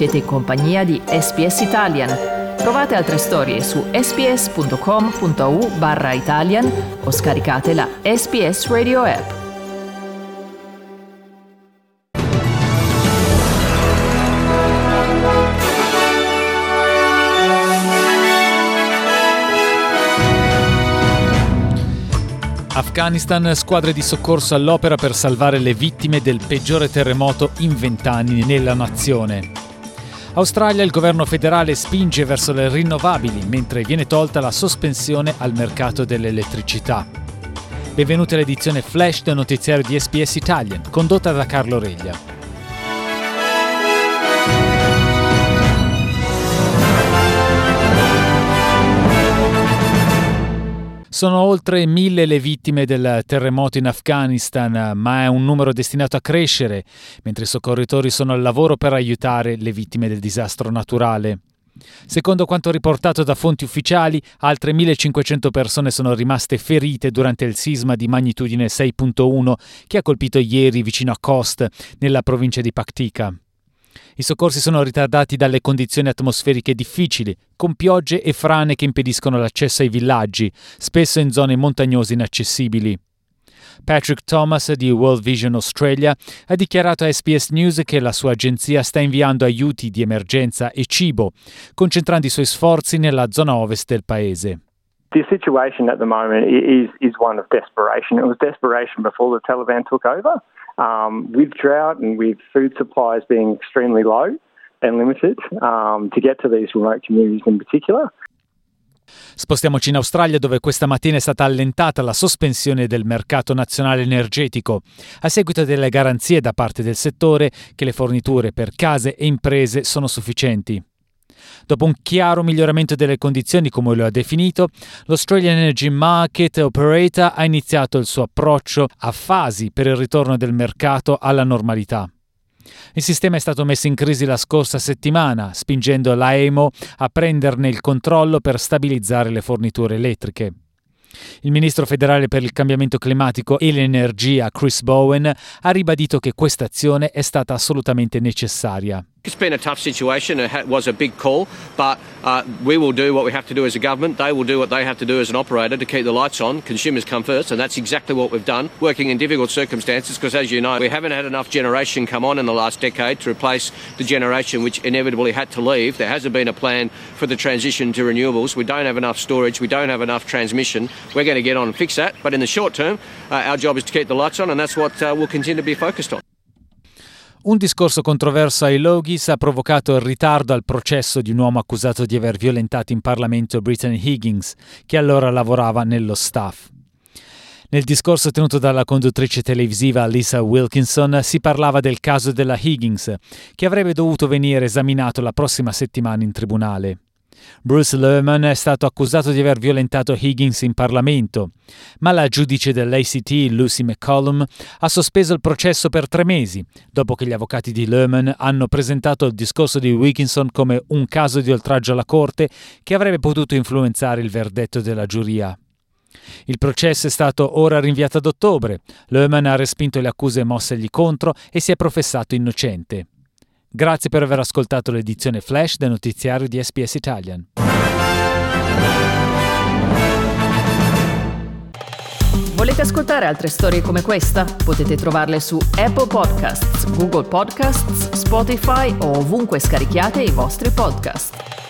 Siete in compagnia di SPS Italian. Trovate altre storie su sps.com.au barra Italian o scaricate la SPS Radio app. Afghanistan, squadre di soccorso all'opera per salvare le vittime del peggiore terremoto in vent'anni nella nazione. Australia, il governo federale spinge verso le rinnovabili mentre viene tolta la sospensione al mercato dell'elettricità. Benvenuti all'edizione flash del notiziario di SPS Italian, condotta da Carlo Reglia. Sono oltre mille le vittime del terremoto in Afghanistan, ma è un numero destinato a crescere, mentre i soccorritori sono al lavoro per aiutare le vittime del disastro naturale. Secondo quanto riportato da fonti ufficiali, altre 1500 persone sono rimaste ferite durante il sisma di magnitudine 6.1 che ha colpito ieri vicino a Khost, nella provincia di Paktika. I soccorsi sono ritardati dalle condizioni atmosferiche difficili, con piogge e frane che impediscono l'accesso ai villaggi, spesso in zone montagnose inaccessibili. Patrick Thomas di World Vision Australia ha dichiarato a SBS News che la sua agenzia sta inviando aiuti di emergenza e cibo, concentrando i suoi sforzi nella zona ovest del paese. The situation at the moment is, is one of desperation. It was desperation before the Taliban took over. Um, with drought and with food supplies being extremely low and limited um, to get to these remote communities in particular. Spostiamoci in Australia dove questa mattina è stata allentata la sospensione del mercato nazionale energetico a seguito delle garanzie da parte del settore che le forniture per case e imprese sono sufficienti. Dopo un chiaro miglioramento delle condizioni, come lo ha definito, l'Australian Energy Market Operator ha iniziato il suo approccio a fasi per il ritorno del mercato alla normalità. Il sistema è stato messo in crisi la scorsa settimana, spingendo l'AEMO a prenderne il controllo per stabilizzare le forniture elettriche. Il ministro federale per il cambiamento climatico e l'energia, Chris Bowen, ha ribadito che questa azione è stata assolutamente necessaria. It's been a tough situation. It was a big call, but uh, we will do what we have to do as a government. They will do what they have to do as an operator to keep the lights on. Consumers come first, and that's exactly what we've done, working in difficult circumstances because, as you know, we haven't had enough generation come on in the last decade to replace the generation which inevitably had to leave. There hasn't been a plan for the transition to renewables. We don't have enough storage. We don't have enough transmission. We're going to get on and fix that. But in the short term, uh, our job is to keep the lights on, and that's what uh, we'll continue to be focused on. Un discorso controverso ai Logis ha provocato il ritardo al processo di un uomo accusato di aver violentato in Parlamento Brittany Higgins, che allora lavorava nello staff. Nel discorso tenuto dalla conduttrice televisiva Lisa Wilkinson si parlava del caso della Higgins, che avrebbe dovuto venire esaminato la prossima settimana in tribunale. Bruce Lerman è stato accusato di aver violentato Higgins in Parlamento, ma la giudice dell'ACT, Lucy McCollum, ha sospeso il processo per tre mesi, dopo che gli avvocati di Lerman hanno presentato il discorso di Wilkinson come un caso di oltraggio alla Corte che avrebbe potuto influenzare il verdetto della giuria. Il processo è stato ora rinviato ad ottobre. Lerman ha respinto le accuse mossegli contro e si è professato innocente. Grazie per aver ascoltato l'edizione flash del notiziario di SPS Italian. Volete ascoltare altre storie come questa? Potete trovarle su Apple Podcasts, Google Podcasts, Spotify o ovunque scarichiate i vostri podcast.